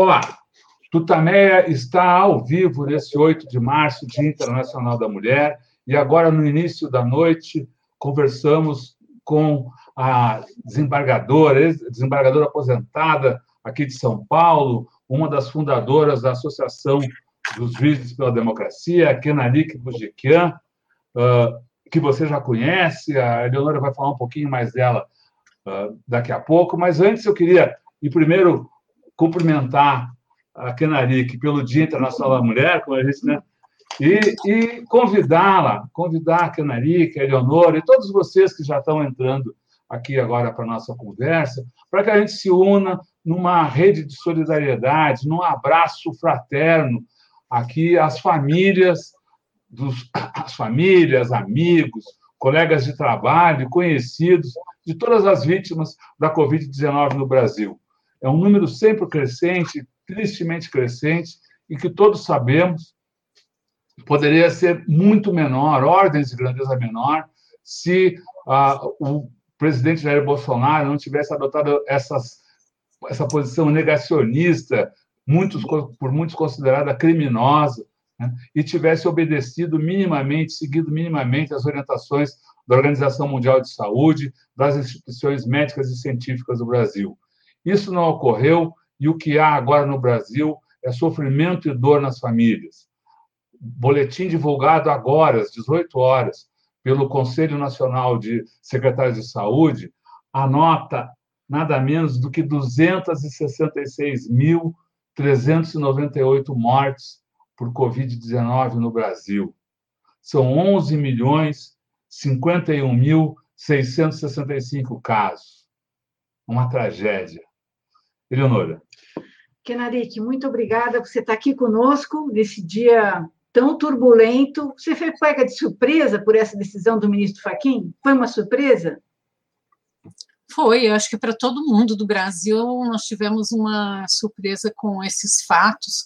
Olá, Tutameia está ao vivo nesse 8 de março, Dia Internacional da Mulher, e agora, no início da noite, conversamos com a desembargadora, desembargadora aposentada aqui de São Paulo, uma das fundadoras da Associação dos Juízes pela Democracia, a Kenarik Bujikian, ah, que você já conhece, a Eleonora vai falar um pouquinho mais dela ah, daqui a pouco, mas antes eu queria, e primeiro, cumprimentar a Kenarik pelo Dia Internacional da Mulher, como a gente, né? E, e convidá-la, convidar a Kenarik, a Eleonora e todos vocês que já estão entrando aqui agora para a nossa conversa, para que a gente se una numa rede de solidariedade, num abraço fraterno aqui às famílias, dos, as famílias, amigos, colegas de trabalho, conhecidos de todas as vítimas da Covid-19 no Brasil. É um número sempre crescente, tristemente crescente, e que todos sabemos poderia ser muito menor, ordens de grandeza menor, se ah, o presidente Jair Bolsonaro não tivesse adotado essas, essa posição negacionista, muitos, por muitos considerada criminosa, né, e tivesse obedecido minimamente, seguido minimamente as orientações da Organização Mundial de Saúde, das instituições médicas e científicas do Brasil. Isso não ocorreu e o que há agora no Brasil é sofrimento e dor nas famílias. Boletim divulgado agora, às 18 horas, pelo Conselho Nacional de Secretários de Saúde, anota nada menos do que 266.398 mortes por Covid-19 no Brasil. São 11 milhões 51.665 casos. Uma tragédia. Eleonora. Kenarik, muito obrigada por você estar aqui conosco nesse dia tão turbulento. Você foi pega de surpresa por essa decisão do ministro Faquim? Foi uma surpresa? Foi, eu acho que para todo mundo do Brasil nós tivemos uma surpresa com esses fatos.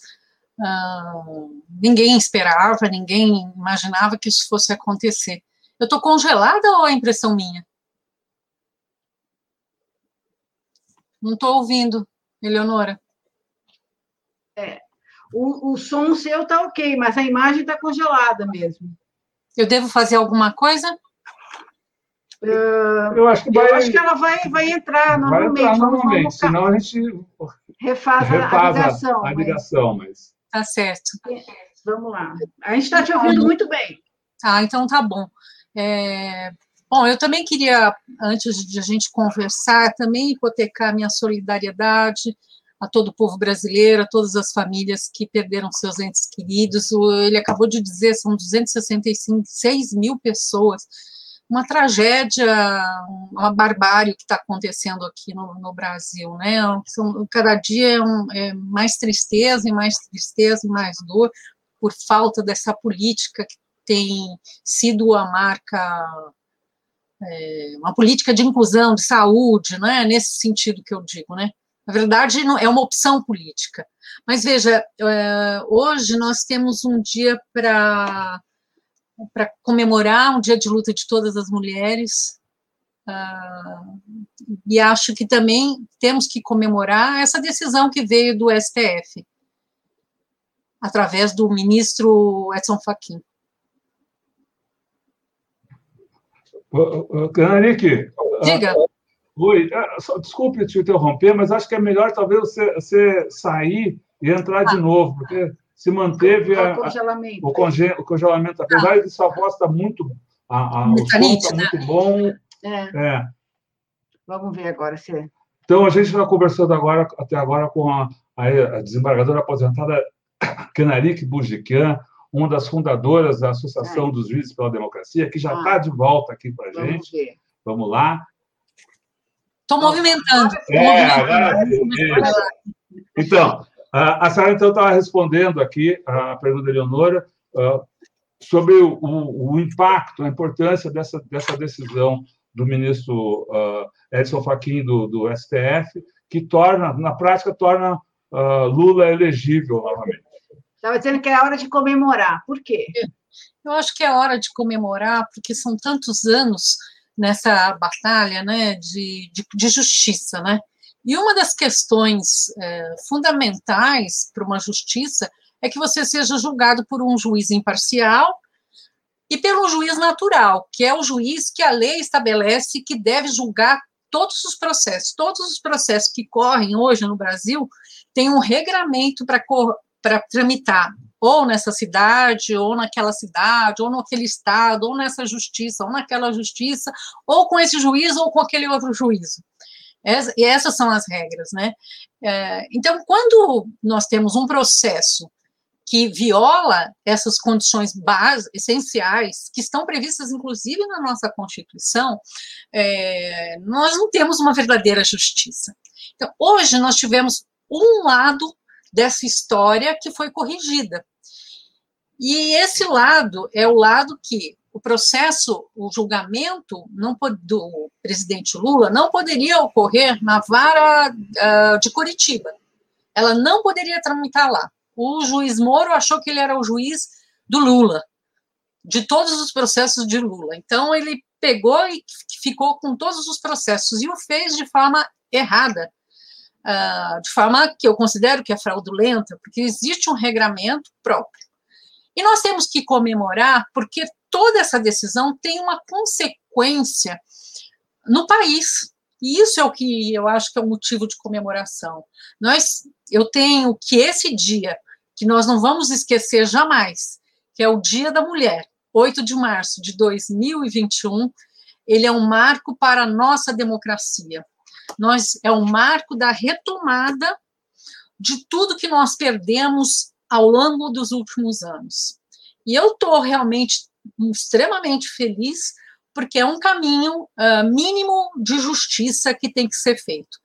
Uh, ninguém esperava, ninguém imaginava que isso fosse acontecer. Eu estou congelada ou é impressão minha? Não estou ouvindo. Eleonora? É, o, o som seu está ok, mas a imagem está congelada mesmo. Eu devo fazer alguma coisa? Uh, eu acho que, vai, eu acho que ela vai, vai entrar normalmente. Vai entrar normalmente, vamos, senão a gente refaz, refaz a, ligação. A, a ligação mas... mas... Tá certo. Vamos lá. A gente está te ouvindo muito bem. Ah, então tá bom. É, Bom, eu também queria, antes de a gente conversar, também hipotecar minha solidariedade a todo o povo brasileiro, a todas as famílias que perderam seus entes queridos. Ele acabou de dizer, são 266 mil pessoas. Uma tragédia, uma barbárie que está acontecendo aqui no, no, Brasil, né? São, cada dia é, um, é mais tristeza e mais tristeza e mais dor por falta dessa política que tem sido a marca é, uma política de inclusão, de saúde, não é nesse sentido que eu digo, né? Na verdade, não, é uma opção política. Mas veja, é, hoje nós temos um dia para para comemorar um dia de luta de todas as mulheres. Uh, e acho que também temos que comemorar essa decisão que veio do STF, através do ministro Edson Fachin. Canarik. Diga. Oi, ah, desculpe te interromper, mas acho que é melhor talvez você, você sair e entrar de ah. novo, porque se manteve a, o congelamento. O, conge, o congelamento. Apesar ah. de sua voz estar muito. A, a, o som está muito bom. É. é. Vamos ver agora se. É. Então, a gente está conversando agora, até agora com a, a desembargadora aposentada Kenarik Bujikian, uma das fundadoras da Associação é. dos Juízes pela Democracia, que já está ah. de volta aqui para a gente. Ver. Vamos lá. Estou movimentando. É, movimentando. Então, a senhora então estava respondendo aqui a pergunta da Eleonora sobre o, o, impacto, a importância dessa, dessa decisão do ministro Edson Fachin do, do STF, que torna, na prática, torna Lula elegível novamente. Estava dizendo que é hora de comemorar. Por quê? Eu acho que é hora de comemorar, porque são tantos anos nessa batalha né, de, de, de justiça, né? E uma das questões é, fundamentais para uma justiça é que você seja julgado por um juiz imparcial e pelo juiz natural, que é o juiz que a lei estabelece que deve julgar todos os processos. Todos os processos que correm hoje no Brasil têm um regramento para tramitar, ou nessa cidade, ou naquela cidade, ou naquele estado, ou nessa justiça, ou naquela justiça, ou com esse juiz, ou com aquele outro juízo. e essas são as regras, né? É, então, quando nós temos um processo que viola essas condições básicas, essenciais, que estão previstas, inclusive, na nossa Constituição, é, nós não temos uma verdadeira justiça. Então, hoje nós tivemos um lado dessa história que foi corrigida. E esse lado é o lado que o processo, o julgamento não, do presidente Lula não poderia ocorrer na vara uh, de Curitiba. Ela não poderia tramitar lá o juiz Moro achou que ele era o juiz do Lula, de todos os processos de Lula. Então, ele pegou e ficou com todos os processos e o fez de forma errada, uh, de forma que eu considero que é fraudulenta, porque existe um regramento próprio. E nós temos que comemorar, porque toda essa decisão tem uma consequência no país. E isso é o que eu acho que é o motivo de comemoração. Nós, eu tenho que esse dia, que nós não vamos esquecer jamais, que é o Dia da Mulher, 8 de março de 2021, ele é um marco para a nossa democracia. Nós é um marco da retomada de tudo que nós perdemos ao longo dos últimos anos. E eu estou realmente extremamente feliz porque é um caminho uh, mínimo de justiça que tem que ser feito,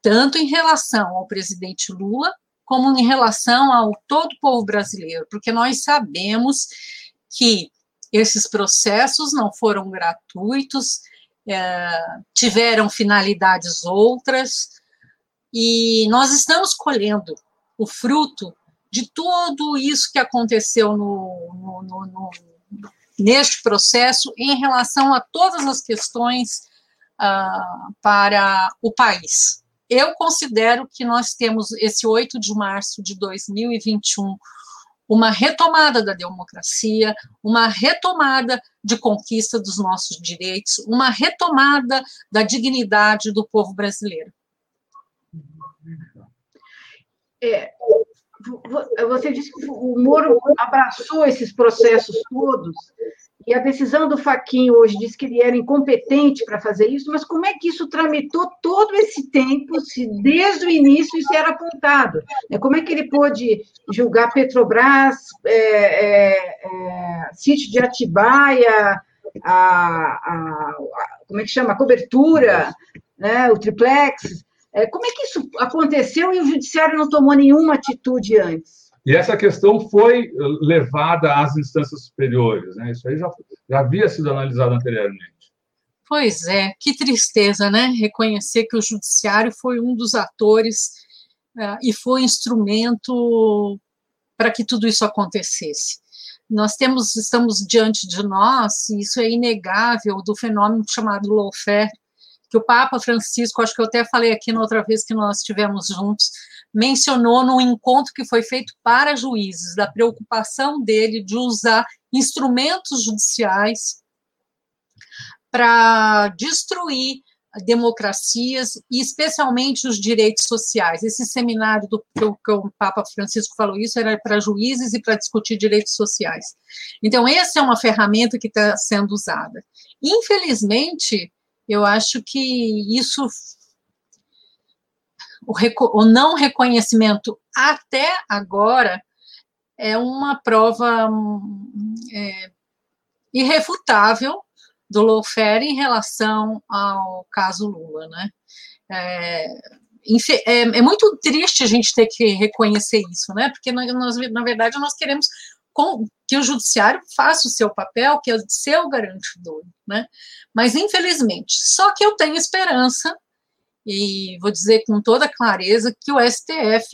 tanto em relação ao presidente Lula, como em relação ao todo o povo brasileiro, porque nós sabemos que esses processos não foram gratuitos, tiveram finalidades outras, e nós estamos colhendo o fruto de tudo isso que aconteceu no, no, no, neste processo em relação a todas as questões uh, para o país. Eu considero que nós temos esse 8 de março de 2021 uma retomada da democracia, uma retomada de conquista dos nossos direitos, uma retomada da dignidade do povo brasileiro. É, você disse que o Moro abraçou esses processos todos, e a decisão do Faquinho hoje diz que ele era incompetente para fazer isso, mas como é que isso tramitou todo esse tempo, se desde o início isso era apontado? É, como é que ele pôde julgar Petrobras, é, é, é, sítio de Atibaia, a, a, a, como é que chama? A cobertura, né, o triplex, é, como é que isso aconteceu e o judiciário não tomou nenhuma atitude antes? E essa questão foi levada às instâncias superiores, né? Isso aí já, já havia sido analisado anteriormente. Pois é, que tristeza, né? Reconhecer que o judiciário foi um dos atores uh, e foi instrumento para que tudo isso acontecesse. Nós temos, estamos diante de nós, e isso é inegável, do fenômeno chamado lawfare, que o Papa Francisco, acho que eu até falei aqui na outra vez que nós estivemos juntos, mencionou num encontro que foi feito para juízes, da preocupação dele de usar instrumentos judiciais para destruir democracias e especialmente os direitos sociais. Esse seminário do que o, que o Papa Francisco falou isso era para juízes e para discutir direitos sociais. Então essa é uma ferramenta que está sendo usada. Infelizmente, eu acho que isso, o, o não reconhecimento até agora é uma prova é, irrefutável do lawfare em relação ao caso Lula, né? É, é, é, muito triste a gente ter que reconhecer isso, né? Porque nós, na verdade, nós queremos que o judiciário faça o seu papel, que é o garantidor, né? Mas, infelizmente, só que eu tenho esperança, e vou dizer com toda clareza, que o STF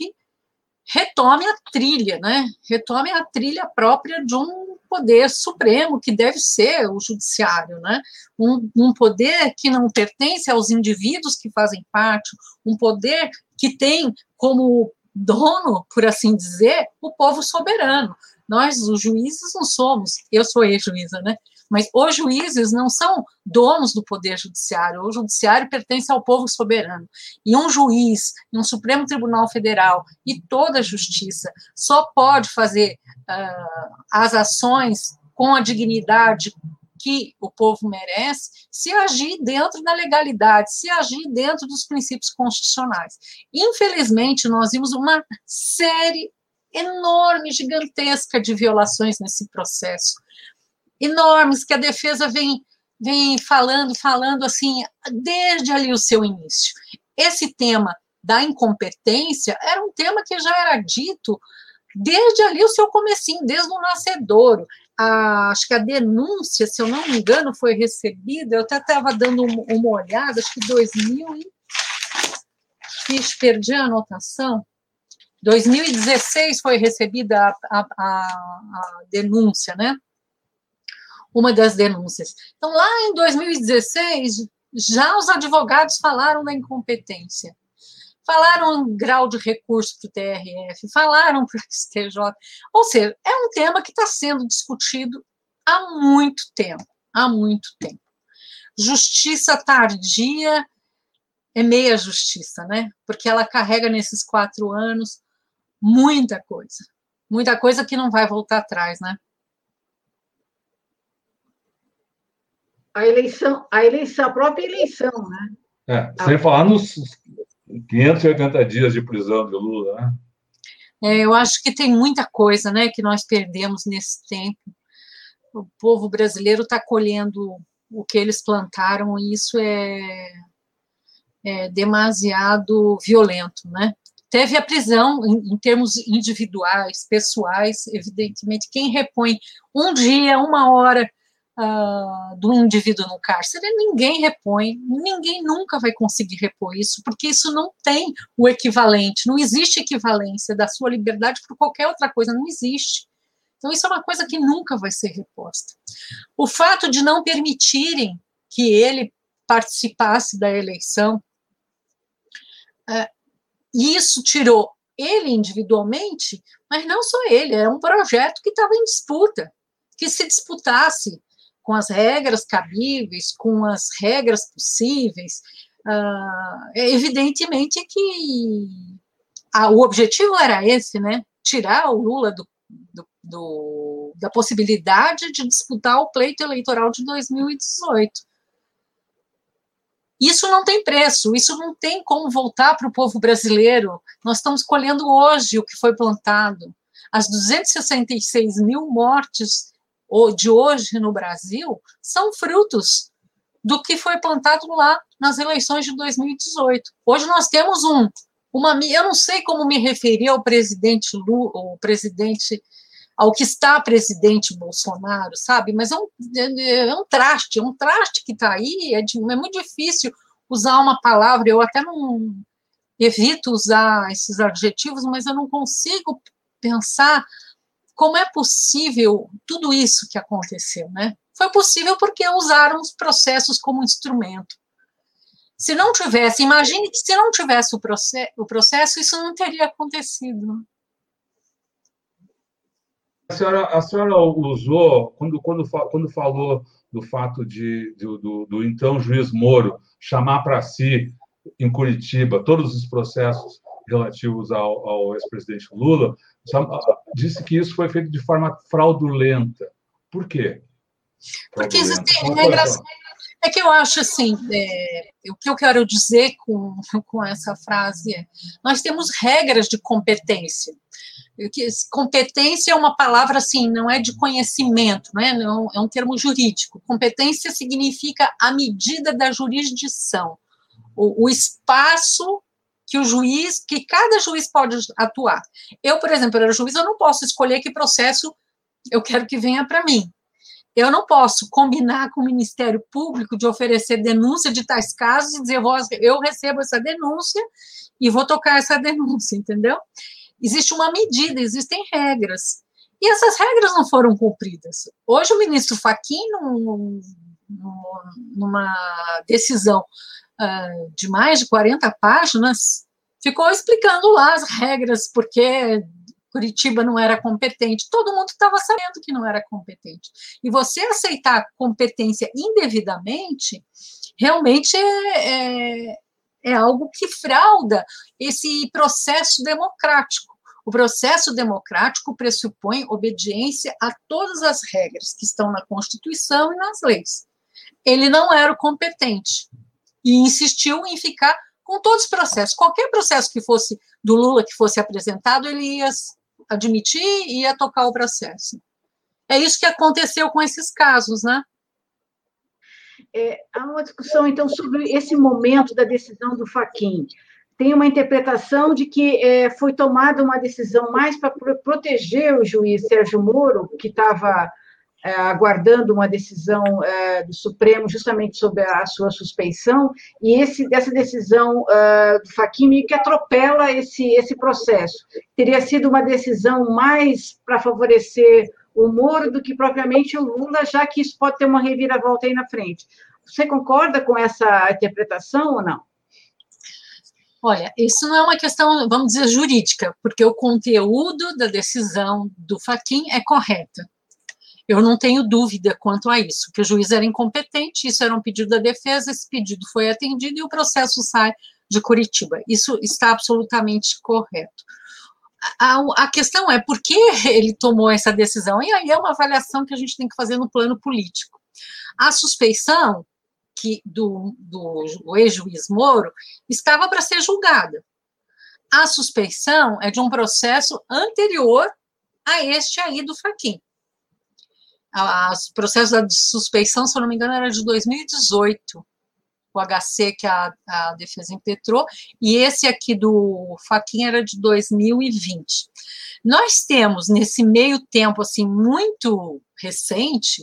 retome a trilha, né? Retome a trilha própria de um poder supremo que deve ser o judiciário, né? Um, um, poder que não pertence aos indivíduos que fazem parte, um poder que tem como dono, por assim dizer, o povo soberano. Nós, os juízes, não somos, eu sou ex-juíza, né? Mas os juízes não são donos do poder judiciário, o judiciário pertence ao povo soberano. E um juiz, um Supremo Tribunal Federal e toda a justiça só pode fazer uh, as ações com a dignidade que o povo merece se agir dentro da legalidade, se agir dentro dos princípios constitucionais. Infelizmente, nós vimos uma série enorme, gigantesca de violações nesse processo enormes que a defesa vem, vem falando, falando assim, desde ali o seu início. Esse tema da incompetência era um tema que já era dito desde ali o seu comecinho, desde o nascedouro. A, acho que a denúncia, se eu não me engano, foi recebida, eu até estava dando uma, uma, olhada, acho que 2000 e... Fiz, perdi a anotação. 2016 foi recebida a, a, a denúncia, né? Uma das denúncias. Então, lá em 2016, já os advogados falaram da incompetência, falaram em grau de recurso para o TRF, falaram para o STJ. Ou seja, é um tema que está sendo discutido há muito tempo há muito tempo. Justiça tardia é meia justiça, né? Porque ela carrega nesses quatro anos muita coisa, muita coisa que não vai voltar atrás, né? A eleição, a eleição, a própria eleição, né? É, sem falar nos 580 dias de prisão de Lula, né? É, eu acho que tem muita coisa, né, que nós perdemos nesse tempo. O povo brasileiro está colhendo o que eles plantaram e isso é, é demasiado violento, né? Teve a prisão em, em termos individuais, pessoais, evidentemente. Quem repõe um dia, uma hora uh, do indivíduo no cárcere, ninguém repõe, ninguém nunca vai conseguir repor isso, porque isso não tem o equivalente, não existe equivalência da sua liberdade por qualquer outra coisa, não existe. Então, isso é uma coisa que nunca vai ser reposta. O fato de não permitirem que ele participasse da eleição, uh, isso tirou ele individualmente, mas não só ele, é um projeto que estava em disputa, que se disputasse com as regras cabíveis, com as regras possíveis, uh, evidentemente que a, o objetivo era esse, né? Tirar o Lula do, do, do, da possibilidade de disputar o pleito eleitoral de 2018. Isso não tem preço, isso não tem como voltar para o povo brasileiro. Nós estamos colhendo hoje o que foi plantado. As 266 mil mortes de hoje no Brasil são frutos do que foi plantado lá nas eleições de 2018. Hoje nós temos um, uma, eu não sei como me referir ao presidente Lula, o presidente, ao que está presidente Bolsonaro, sabe? Mas é um, é, é um traste, é um traste que está aí, é, de, é muito difícil usar uma palavra, eu até não evito usar esses adjetivos, mas eu não consigo pensar como é possível tudo isso que aconteceu, né? Foi possível porque usaram os processos como instrumento. Se não tivesse, imagine que se não tivesse o, o processo isso não teria acontecido. A senhora, a senhora usou, quando, quando, quando falou do fato de, de do, do então juiz Moro chamar para si, em Curitiba, todos os processos relativos ao, ao ex-presidente Lula, disse que isso foi feito de forma fraudulenta. Por quê? Porque existem regras. É que eu acho assim, é, o que eu quero dizer com, com essa frase é: nós temos regras de competência. Competência é uma palavra assim, não é de conhecimento, né? não, é um termo jurídico. Competência significa a medida da jurisdição, o, o espaço que o juiz, que cada juiz pode atuar. Eu, por exemplo, era juiz, eu não posso escolher que processo eu quero que venha para mim. Eu não posso combinar com o Ministério Público de oferecer denúncia de tais casos e dizer, eu recebo essa denúncia e vou tocar essa denúncia, entendeu? Existe uma medida, existem regras. E essas regras não foram cumpridas. Hoje o ministro Fachin, num, numa decisão uh, de mais de 40 páginas, ficou explicando lá as regras, porque Curitiba não era competente. Todo mundo estava sabendo que não era competente. E você aceitar competência indevidamente, realmente é, é, é algo que frauda esse processo democrático. O processo democrático pressupõe obediência a todas as regras que estão na Constituição e nas leis. Ele não era o competente e insistiu em ficar com todos os processos. Qualquer processo que fosse do Lula que fosse apresentado, ele ia admitir e ia tocar o processo. É isso que aconteceu com esses casos, né? É, há uma discussão, então, sobre esse momento da decisão do Faquin. Tem uma interpretação de que é, foi tomada uma decisão mais para proteger o juiz Sérgio Moro, que estava aguardando uma decisão é, do Supremo justamente sobre a sua suspeição, e esse, dessa decisão é, do Fachin que atropela esse, esse processo. Teria sido uma decisão mais para favorecer o Moro do que propriamente o Lula, já que isso pode ter uma reviravolta aí na frente. Você concorda com essa interpretação ou não? Olha, isso não é uma questão, vamos dizer, jurídica, porque o conteúdo da decisão do Faquin é correta. Eu não tenho dúvida quanto a isso, que o juiz era incompetente, isso era um pedido da defesa, esse pedido foi atendido e o processo sai de Curitiba. Isso está absolutamente correto. A, a, questão é por que ele tomou essa decisão, e aí é uma avaliação que a gente tem que fazer no plano político. A suspeição que do, do ex-juiz Moro estava para ser julgada. A suspeição é de um processo anterior a este aí do Faquin os processos de suspeição, se eu não me engano, era de 2018, o HC que a, a defesa impetrou, e esse aqui do Faquinha era de 2020. Nós temos, nesse meio tempo, assim, muito recente,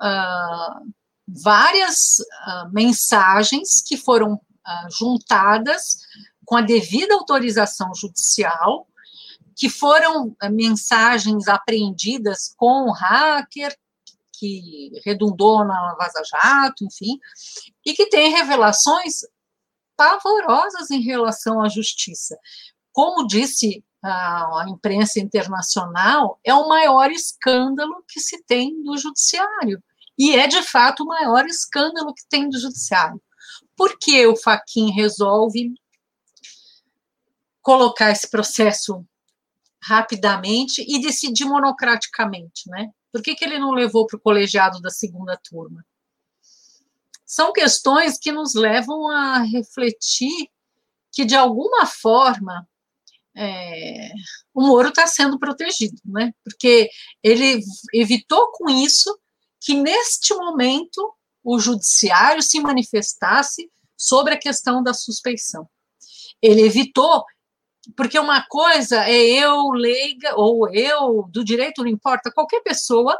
uh, várias uh, mensagens que foram uh, juntadas com a devida autorização judicial, que foram eh, mensagens apreendidas com o hacker, que redundou na Vaza Jato, enfim, e que tem revelações pavorosas em relação à justiça. Como disse a, imprensa internacional, é o maior escândalo que se tem do judiciário. E é, de fato, o maior escândalo que tem do judiciário. Por que o Faquin resolve colocar esse processo rapidamente e decidir monocraticamente, né? Por que, que ele não levou para o colegiado da segunda turma? São questões que nos levam a refletir que, de alguma forma, é, o Moro está sendo protegido, né? Porque ele evitou com isso que, neste momento, o judiciário se manifestasse sobre a questão da suspeição. Ele evitou porque uma coisa é eu, leiga, ou eu, do direito, não importa, qualquer pessoa,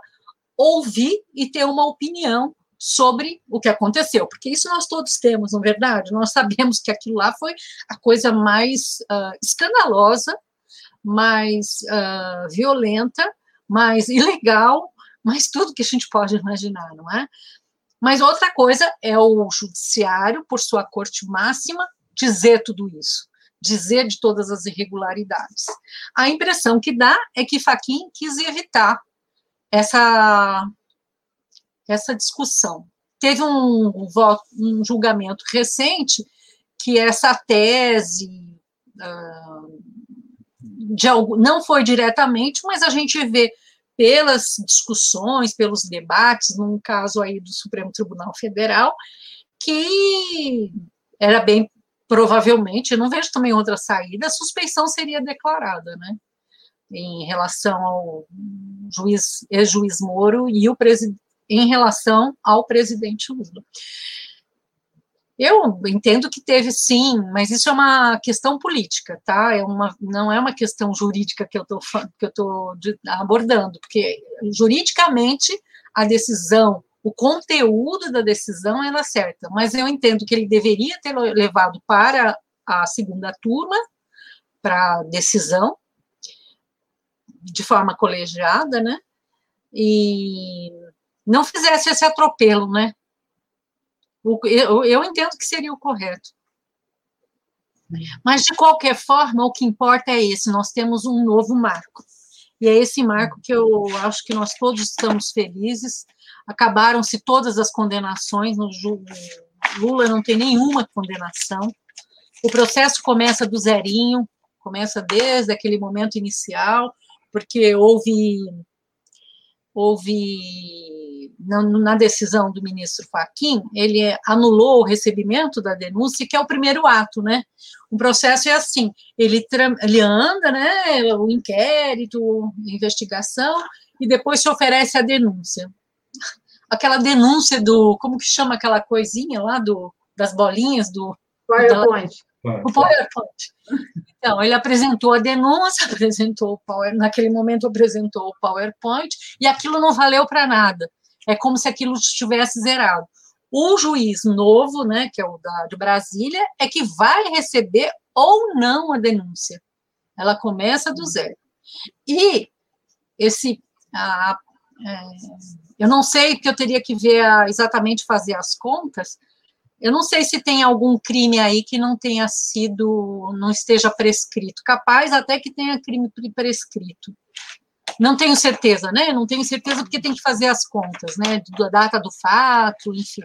ouvir e ter uma opinião sobre o que aconteceu, porque isso nós todos temos, não é verdade? Nós sabemos que aquilo lá foi a coisa mais uh, escandalosa, mais uh, violenta, mais ilegal, mais tudo que a gente pode imaginar, não é? Mas outra coisa é o judiciário, por sua corte máxima, dizer tudo isso dizer de todas as irregularidades. A impressão que dá é que Faquin quis evitar essa, essa discussão. Teve um, um julgamento recente que essa tese uh, de algo, não foi diretamente, mas a gente vê pelas discussões, pelos debates, num caso aí do Supremo Tribunal Federal, que era bem provavelmente, não vejo também outra saída, a suspeição seria declarada, né? Em relação ao juiz, ex-juiz Moro e o presidente, em relação ao presidente Lula. Eu entendo que teve sim, mas isso é uma questão política, tá? É uma, não é uma questão jurídica que eu estou abordando, porque juridicamente a decisão o conteúdo da decisão era certa, mas eu entendo que ele deveria ter levado para a segunda turma, para decisão, de forma colegiada, né? E não fizesse esse atropelo, né? Eu, eu entendo que seria o correto. Mas, de qualquer forma, o que importa é esse: nós temos um novo marco. E é esse marco que eu acho que nós todos estamos felizes. Acabaram-se todas as condenações, no Lula não tem nenhuma condenação. O processo começa do zerinho, começa desde aquele momento inicial, porque houve houve na, na, decisão do ministro Fachin, ele anulou o recebimento da denúncia, que é o primeiro ato, né? O processo é assim, ele, ele anda, né, o inquérito, investigação, e depois se oferece a denúncia. Aquela denúncia do, como que chama aquela coisinha lá, do, das bolinhas, do... PowerPoint. O PowerPoint. Então, ele apresentou a denúncia, apresentou o Power, naquele momento apresentou o PowerPoint, e aquilo não valeu para nada. É como se aquilo estivesse zerado. O juiz novo, né, que é o da, de Brasília, é que vai receber ou não a denúncia. Ela começa do zero. E esse. A, é, eu não sei, porque eu teria que ver a, exatamente fazer as contas, eu não sei se tem algum crime aí que não tenha sido, não esteja prescrito. Capaz até que tenha crime prescrito. Não tenho certeza, né? Não tenho certeza porque tem que fazer as contas, né? Da data do fato, enfim.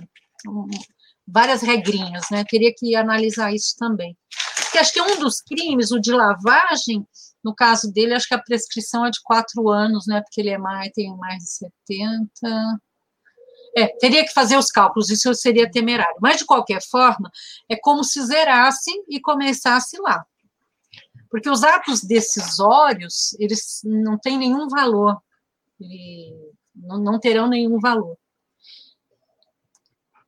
Várias regrinhas, né? Teria que analisar isso também. Porque acho que um dos crimes, o de lavagem, no caso dele, acho que a prescrição é de quatro anos, né? Porque ele é mais, tem mais de 70. É, teria que fazer os cálculos, isso seria temerário. Mas, de qualquer forma, é como se zerasse e começasse lá. Porque os atos decisórios, eles não têm nenhum valor, não, não terão nenhum valor.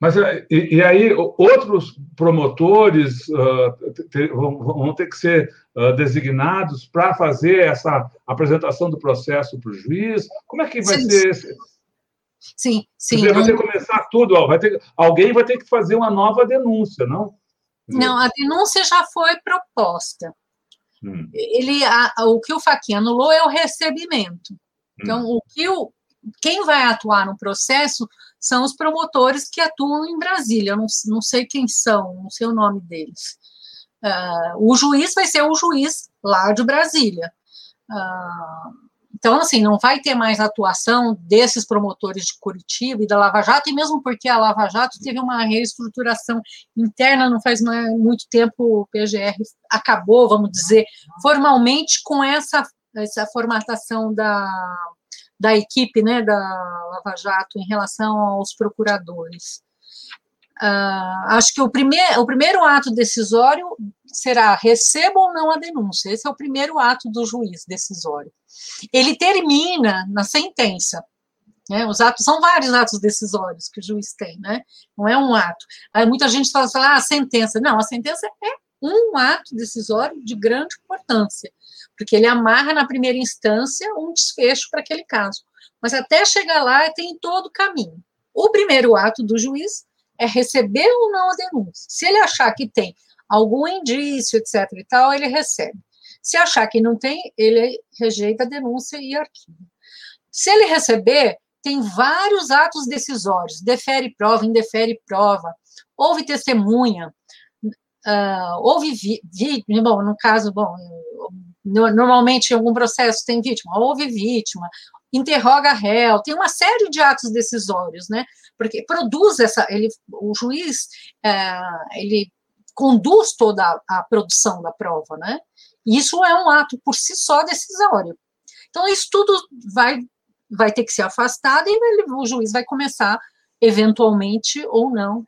Mas e, e, aí outros promotores uh, te, vão, vão, ter que ser uh, designados para fazer essa apresentação do processo para o juiz? Como é que vai sim, ser esse, Sim, sim. Dizer. Vai ter que começar tudo, ó, vai ter, alguém vai ter que fazer uma nova denúncia, não? Não, a denúncia já foi proposta. Hum. Ele, a, o que o Faquinha anulou é o recebimento. Então, hum. o que o, quem vai atuar no processo são os promotores que atuam em Brasília. Eu não, não sei quem são, não sei o nome deles. Uh, o juiz vai ser o juiz lá de Brasília. Uh, então, assim, não vai ter mais atuação desses promotores de Curitiba e da Lava Jato, e mesmo porque a Lava Jato teve uma reestruturação interna, não faz muito tempo o PGR acabou, vamos dizer, formalmente com essa, essa formatação da, da equipe né, da Lava Jato em relação aos procuradores. Uh, acho que o, primeir, o primeiro ato decisório será receba ou não a denúncia. Esse é o primeiro ato do juiz decisório. Ele termina na sentença. Né? Os atos são vários atos decisórios que o juiz tem, né? Não é um ato. Aí muita gente fala assim, ah, a sentença. Não, a sentença é um ato decisório de grande importância, porque ele amarra na primeira instância um desfecho para aquele caso. Mas até chegar lá tem todo o caminho. O primeiro ato do juiz é receber ou não a denúncia. Se ele achar que tem algum indício, etc. e tal, ele recebe. Se achar que não tem, ele rejeita a denúncia e arquiva. Se ele receber, tem vários atos decisórios, defere prova, indefere prova, houve testemunha, uh, houve vítima, bom, no caso, bom, normalmente em algum processo tem vítima, houve vítima, interroga réu, tem uma série de atos decisórios, né, porque produz essa, ele, o juiz, uh, ele conduz toda a, produção da prova, né? Isso é um ato por si só decisório. Então, isso tudo vai, vai ter que ser afastado e ele, o juiz vai começar, eventualmente ou não,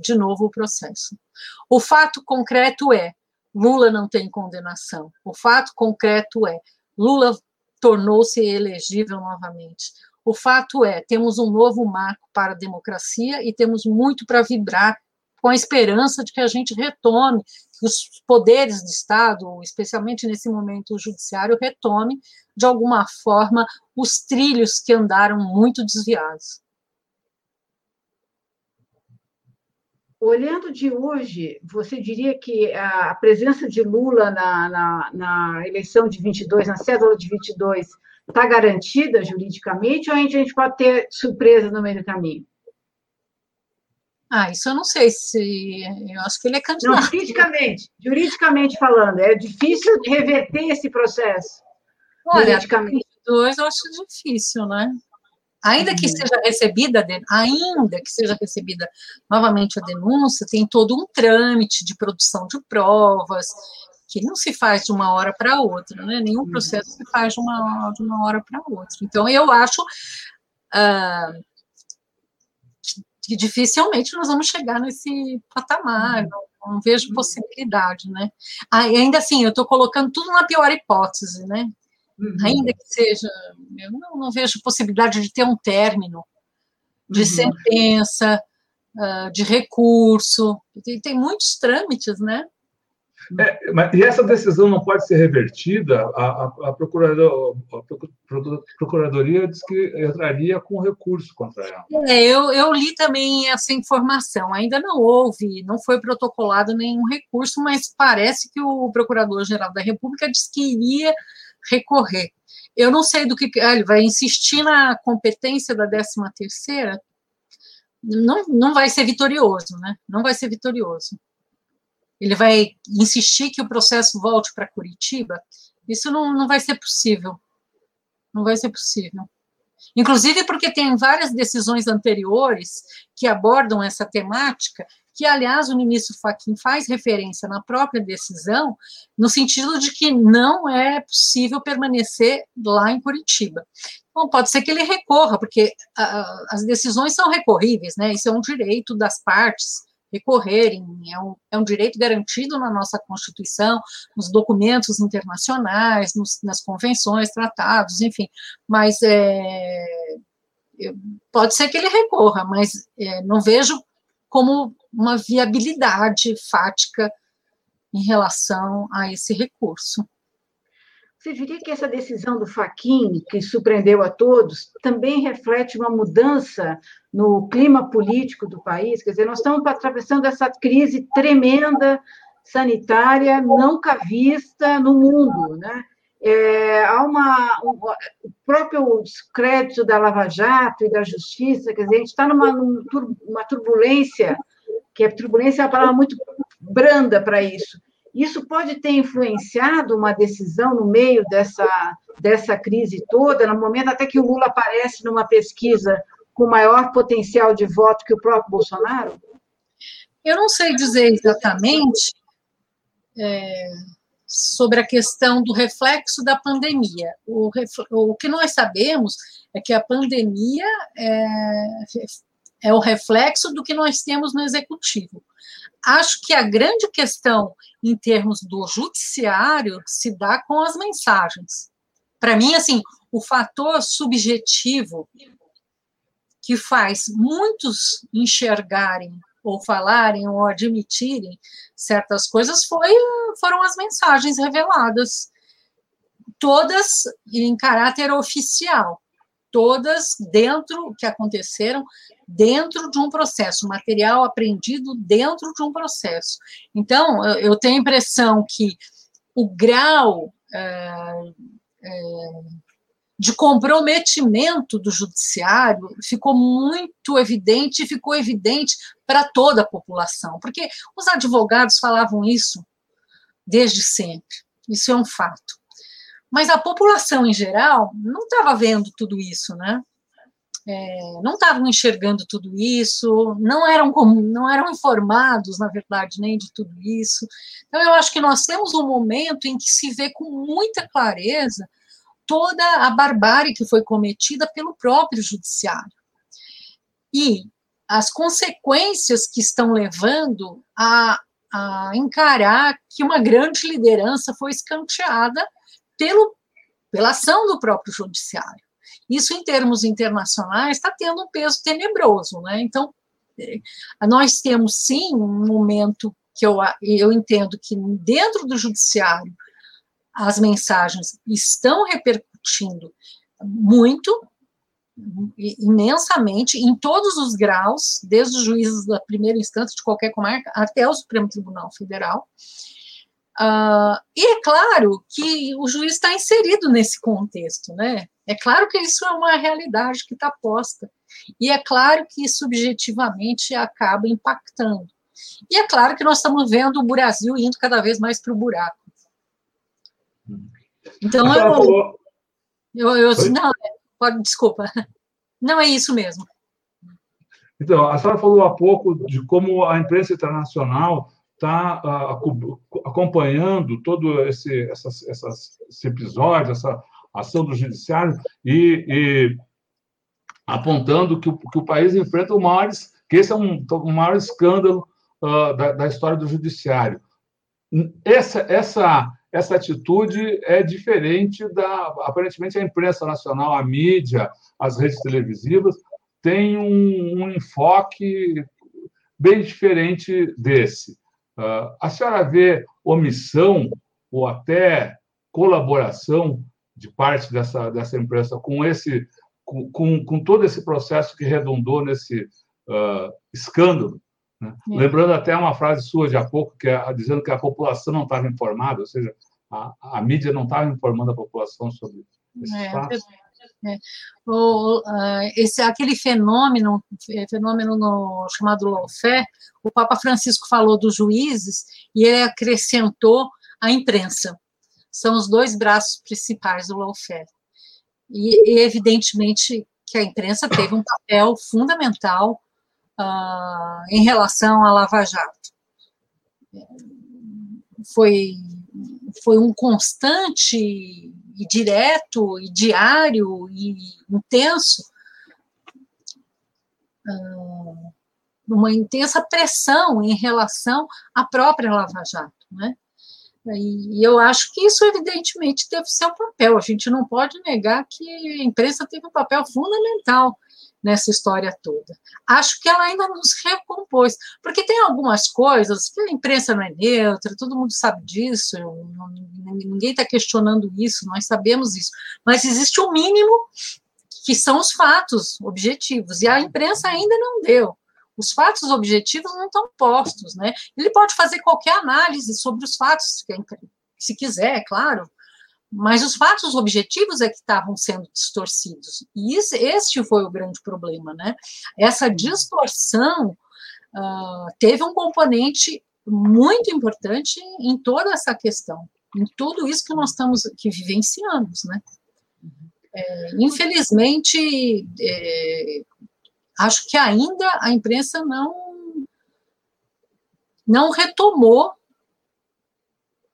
de novo o processo. O fato concreto é: Lula não tem condenação. O fato concreto é: Lula tornou-se elegível novamente. O fato é: temos um novo marco para a democracia e temos muito para vibrar com a esperança de que a gente retome, os poderes do Estado, especialmente nesse momento o judiciário, retome, de alguma forma, os trilhos que andaram muito desviados. Olhando de hoje, você diria que a presença de Lula na, na, na eleição de 22, na cédula de 22, está garantida juridicamente ou a gente, pode ter surpresa no meio do caminho? Ah, isso eu não sei se. Eu acho que ele é candidato. Não, juridicamente, juridicamente falando, é difícil reverter esse processo. Olha, juridicamente. Dois eu acho difícil, né? Ainda que uhum. seja recebida, ainda que seja recebida novamente a denúncia, tem todo um trâmite de produção de provas que não se faz de uma hora para outra, né? Nenhum uhum. processo se faz de uma, de uma hora para outra. Então, eu acho uh, que dificilmente nós vamos chegar nesse patamar, uhum. não, não, vejo possibilidade, né? Ah, ainda assim, eu estou colocando tudo na pior hipótese, né? Uhum. Ainda que seja, eu não, não, vejo possibilidade de ter um término de uhum. sentença, uh, de recurso, tem, tem muitos trâmites, né? É, mas, e essa decisão não pode ser revertida? A, a, a, procurador, a Procuradoria diz que entraria com recurso contra ela. É, eu, eu li também essa informação. Ainda não houve, não foi protocolado nenhum recurso, mas parece que o Procurador-Geral da República disse que iria recorrer. Eu não sei do que. Ele vai insistir na competência da 13 terceira. Não, não vai ser vitorioso, né? Não vai ser vitorioso. Ele vai insistir que o processo volte para Curitiba. Isso não, não vai ser possível. Não vai ser possível. Inclusive porque tem várias decisões anteriores que abordam essa temática que, aliás, o ministro Fachin faz referência na própria decisão, no sentido de que não é possível permanecer lá em Curitiba. Então, pode ser que ele recorra, porque uh, as decisões são recorríveis, né? Isso é um direito das partes recorrerem, é um, é um direito garantido na nossa Constituição, nos documentos internacionais, nos, nas convenções, tratados, enfim, mas é, pode ser que ele recorra, mas é, não vejo como uma viabilidade fática em relação a esse recurso. Você diria que essa decisão do Faquin, que surpreendeu a todos, também reflete uma mudança no clima político do país? Quer dizer, nós estamos atravessando essa crise tremenda sanitária nunca vista no mundo, né? É, há uma, um, o próprio crédito da Lava Jato e da Justiça, quer dizer, a gente está numa, numa turbulência, que a turbulência é uma palavra muito branda para isso. Isso pode ter influenciado uma decisão no meio dessa, dessa crise toda, no momento até que o Lula aparece numa pesquisa com maior potencial de voto que o próprio Bolsonaro? Eu não sei dizer exatamente. É sobre a questão do reflexo da pandemia. O, o que nós sabemos é que a pandemia é, é o reflexo do que nós temos no executivo. Acho que a grande questão em termos do judiciário se dá com as mensagens. Para mim, assim, o fator subjetivo que faz muitos enxergarem ou falarem ou admitirem certas coisas foi, foram as mensagens reveladas, todas em caráter oficial, todas dentro que aconteceram dentro de um processo, material apreendido dentro de um processo. Então, eu tenho a impressão que o grau é, é, de comprometimento do judiciário ficou muito evidente, ficou evidente para toda a população, porque os advogados falavam isso desde sempre, isso é um fato. Mas a população em geral não estava vendo tudo isso, né? É, não estavam enxergando tudo isso, não eram não eram informados, na verdade, nem de tudo isso. Então, eu acho que nós temos um momento em que se vê com muita clareza toda a barbárie que foi cometida pelo próprio judiciário. E as consequências que estão levando a, a encarar que uma grande liderança foi escanteada pelo, pela ação do próprio judiciário. Isso, em termos internacionais, está tendo um peso tenebroso. Né? Então, é, nós temos, sim, um momento que eu, eu entendo que dentro do judiciário as mensagens estão repercutindo muito, imensamente em todos os graus, desde os juízes da primeira instância de qualquer comarca até o Supremo Tribunal Federal. Uh, e é claro que o juiz está inserido nesse contexto, né? É claro que isso é uma realidade que está posta. E é claro que subjetivamente acaba impactando. E é claro que nós estamos vendo o Brasil indo cada vez mais para o buraco. Então, eu, eu, eu, não, pode, desculpa. Não é isso mesmo. Então, a senhora falou há pouco de como a imprensa internacional está uh, acompanhando todo esse, essas, essas, esse episódio, essa ação do judiciário e, e apontando que o, que o, país enfrenta o maior, que esse é um, o maior escândalo uh, da, da, história do judiciário. Essa, essa, essa atitude é diferente da. Aparentemente, a imprensa nacional, a mídia, as redes televisivas, tem um, um enfoque bem diferente desse. Uh, a senhora vê omissão ou até colaboração de parte dessa, dessa imprensa com esse com, com, com todo esse processo que redundou nesse uh, escândalo. Né? Lembrando até uma frase sua de há pouco, que é dizendo que a população não estava informada, ou seja, a, a mídia não estava informando a população sobre esse é, fato. É. O, uh, esse, aquele fenômeno, é, fenômeno no, chamado lawfare, o Papa Francisco falou dos juízes e ele acrescentou a imprensa. São os dois braços principais do lawfare. E, e evidentemente que a imprensa teve um papel fundamental uh, em relação à Lava Jato. Foi, foi um constante e direto e diário e intenso uh, uma intensa pressão em relação à própria Lava Jato, né? E eu acho que isso, evidentemente, teve seu papel. A gente não pode negar que a imprensa teve um papel fundamental nessa história toda. Acho que ela ainda nos recompôs, porque tem algumas coisas que a imprensa não é neutra, todo mundo sabe disso, ninguém está questionando isso, nós sabemos isso, mas existe um mínimo que são os fatos objetivos, e a imprensa ainda não deu. Os fatos objetivos não estão postos, né? Ele pode fazer qualquer análise sobre os fatos, se quiser, é claro, mas os fatos objetivos é que estavam sendo distorcidos. E isso, este foi o grande problema, né? Essa distorção uh, teve um componente muito importante em toda essa questão, em tudo isso que nós estamos que vivenciamos, né? É, infelizmente, é, acho que ainda a imprensa não não retomou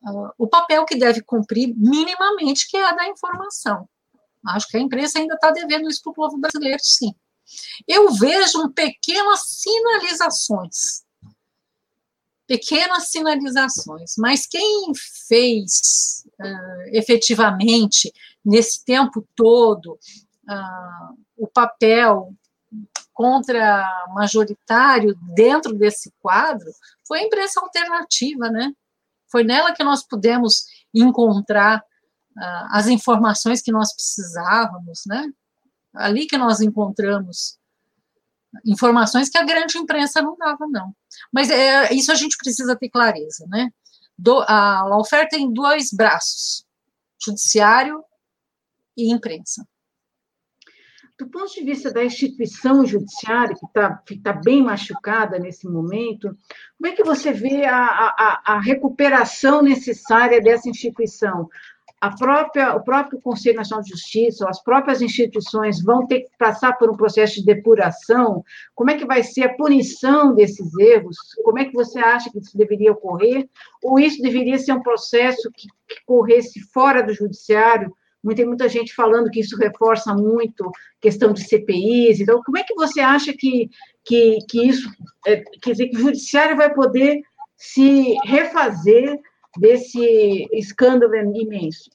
uh, o papel que deve cumprir minimamente, que é a da informação. Acho que a imprensa ainda está devendo isso para o povo brasileiro, sim. Eu vejo pequenas sinalizações, pequenas sinalizações, mas quem fez uh, efetivamente, nesse tempo todo, uh, o papel contra majoritário dentro desse quadro foi a imprensa alternativa, né? Foi nela que nós pudemos encontrar uh, as informações que nós precisávamos, né? Ali que nós encontramos informações que a grande imprensa não dava, não. Mas é, isso a gente precisa ter clareza, né? Do, a, a oferta tem dois braços: judiciário e imprensa do ponto de vista da instituição judiciária, que está tá bem machucada nesse momento, como é que você vê a, a, a recuperação necessária dessa instituição? Própria, o próprio Conselho Nacional de Justiça, as próprias instituições vão ter que passar por um processo de depuração? Como é que vai ser a punição desses erros? Como é que você acha que isso deveria ocorrer? Ou isso deveria ser um processo que, que corresse fora do judiciário, tem muita gente falando que isso reforça muito questão de CPIs. Então, como é que você acha que, que, que isso, é, quer dizer, que o judiciário vai poder se refazer desse escândalo imenso?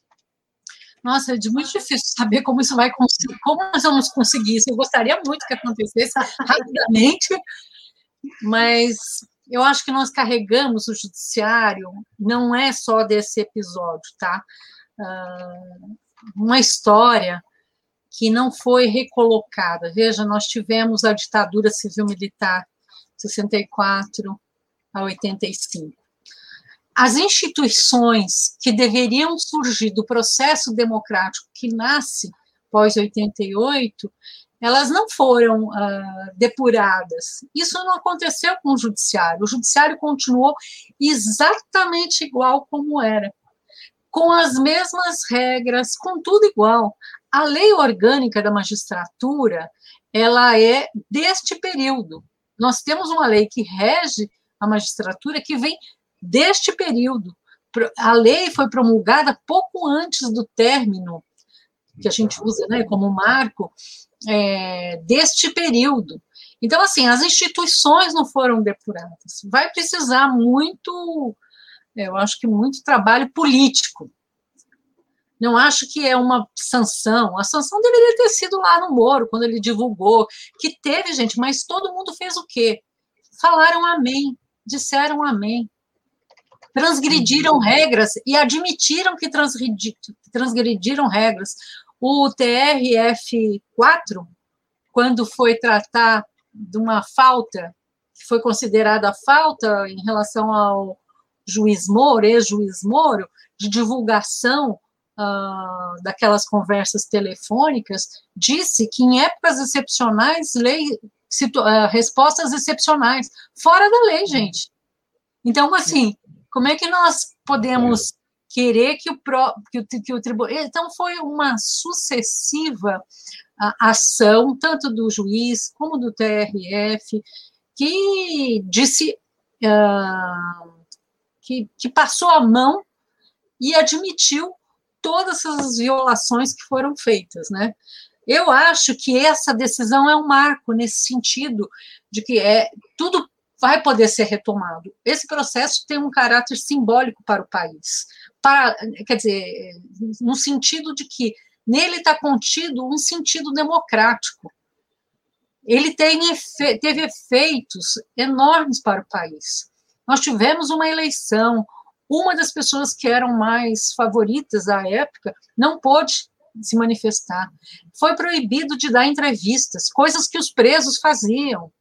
Nossa, é muito difícil saber como isso vai conseguir, como nós vamos conseguir isso. Eu gostaria muito que acontecesse rapidamente, mas eu acho que nós carregamos o judiciário, não é só desse episódio, tá? Uh, uma história que não foi recolocada. Veja, nós tivemos a ditadura civil-militar, 64 a 85. As instituições que deveriam surgir do processo democrático que nasce pós 88, elas não foram uh, depuradas. Isso não aconteceu com o judiciário. O judiciário continuou exatamente igual como era, com as mesmas regras, com tudo igual. A lei orgânica da magistratura, ela é deste período. Nós temos uma lei que rege a magistratura que vem deste período. A lei foi promulgada pouco antes do término que a gente usa né, como marco é, deste período. Então, assim, as instituições não foram depuradas. Vai precisar muito, eu acho que muito trabalho político. Não acho que é uma sanção. A sanção deveria ter sido lá no Moro, quando ele divulgou, que teve, gente, mas todo mundo fez o quê? Falaram amém, disseram amém transgrediram regras e admitiram que transgrediram regras o TRF4, quando foi tratar de uma falta, que foi considerada falta em relação ao juiz Moro, ex-juiz Moro, de divulgação uh, daquelas conversas telefônicas, disse que em épocas excepcionais, lei, situ, uh, respostas excepcionais, fora da lei, gente. Então, assim, como é que nós podemos querer que o, pró, que o, que o tribunal. Então, foi uma sucessiva ação, tanto do juiz como do TRF, que disse. Uh, que, que passou a mão e admitiu todas essas violações que foram feitas, né? Eu acho que essa decisão é um marco nesse sentido de que é tudo vai poder ser retomado. Esse processo tem um caráter simbólico para o país para, quer dizer, no sentido de que nele está contido um sentido democrático. Ele tem, teve efeitos enormes para o país. Nós tivemos uma eleição, uma das pessoas que eram mais favoritas à época não pôde se manifestar. Foi proibido de dar entrevistas, coisas que os presos faziam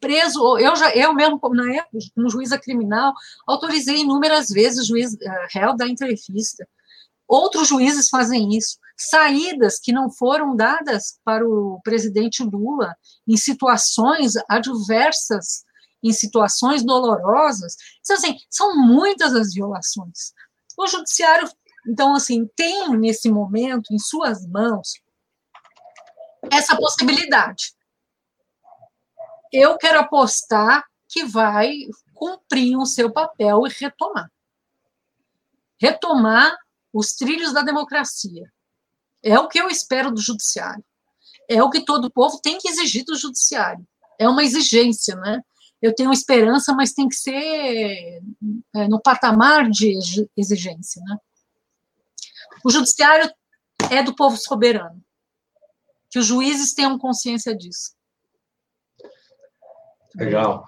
preso, eu já, eu mesmo, na época, no juíza criminal, autorizei inúmeras vezes o juiz uh, réu da entrevista. Outros juízes fazem isso. Saídas que não foram dadas para o presidente Lula em situações adversas, em situações dolorosas. Então, assim, são muitas as violações. O judiciário, então, assim, tem nesse momento em suas mãos essa possibilidade eu quero apostar que vai cumprir o seu papel e retomar. Retomar os trilhos da democracia. É o que eu espero do judiciário. É o que todo povo tem que exigir do judiciário. É uma exigência, né? Eu tenho esperança, mas tem que ser é, no patamar de exigência, né? O judiciário é do povo soberano. Que os juízes tenham consciência disso. Legal.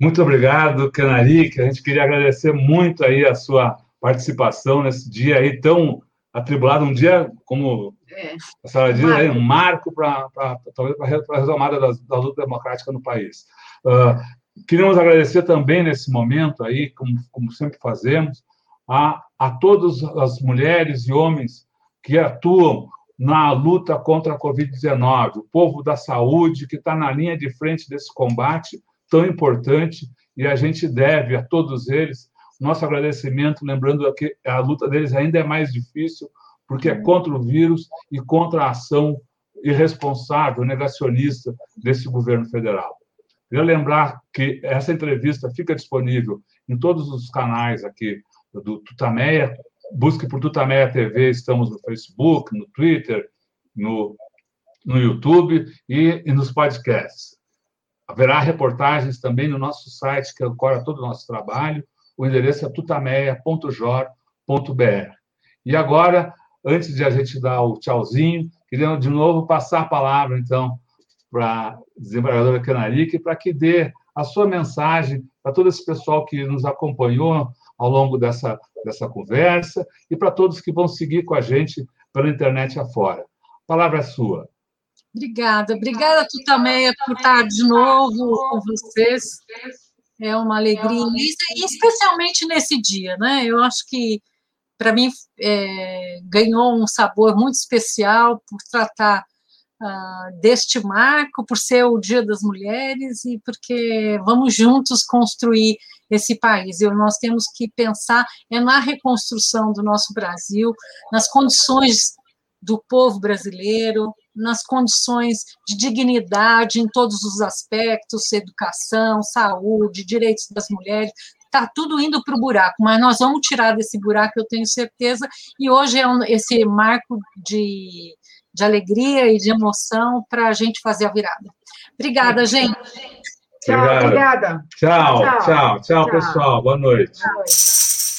Muito obrigado, Canari, que a gente queria agradecer muito aí a sua participação nesse dia aí tão atribulado, um dia, como é, a senhora diz, aí, um marco para talvez para a retomada da, da, luta democrática no país. Uh, queríamos agradecer também nesse momento aí, como, como sempre fazemos, a, a todas as mulheres e homens que atuam na luta contra a Covid-19, o povo da saúde que está na linha de frente desse combate tão importante e a gente deve a todos eles nosso agradecimento, lembrando que a luta deles ainda é mais difícil, porque é contra o vírus e contra a ação irresponsável, negacionista desse governo federal. Queria lembrar que essa entrevista fica disponível em todos os canais aqui do Tutameia, busque por Tutameia TV, estamos no Facebook, no Twitter, no, no YouTube e, e nos podcasts. Haverá reportagens também no nosso site, que ancora todo o nosso trabalho. O endereço é tutameia.jor.br. E agora, antes de a gente dar o tchauzinho, queria de novo passar a palavra, então, para desembargadora Canarique, para que dê a sua mensagem para todo esse pessoal que nos acompanhou ao longo dessa, dessa conversa e para todos que vão seguir com a gente pela internet afora. A palavra é sua. Obrigada, obrigada, Tutameia, por estar de novo com vocês. É uma alegria, e especialmente nesse dia, né? Eu acho que, para mim, é, ganhou um sabor muito especial por tratar uh, deste marco, por ser o Dia das Mulheres e porque vamos juntos construir esse país. E nós temos que pensar é na reconstrução do nosso Brasil, nas condições do povo brasileiro, nas condições de dignidade em todos os aspectos, educação, saúde, direitos das mulheres, está tudo indo para o buraco, mas nós vamos tirar desse buraco, eu tenho certeza, e hoje é um, esse marco de, de alegria e de emoção para a gente fazer a virada. Obrigada, gente. Tchau, obrigada. Tchau, tchau, tchau, tchau, pessoal. Boa noite. Boa noite.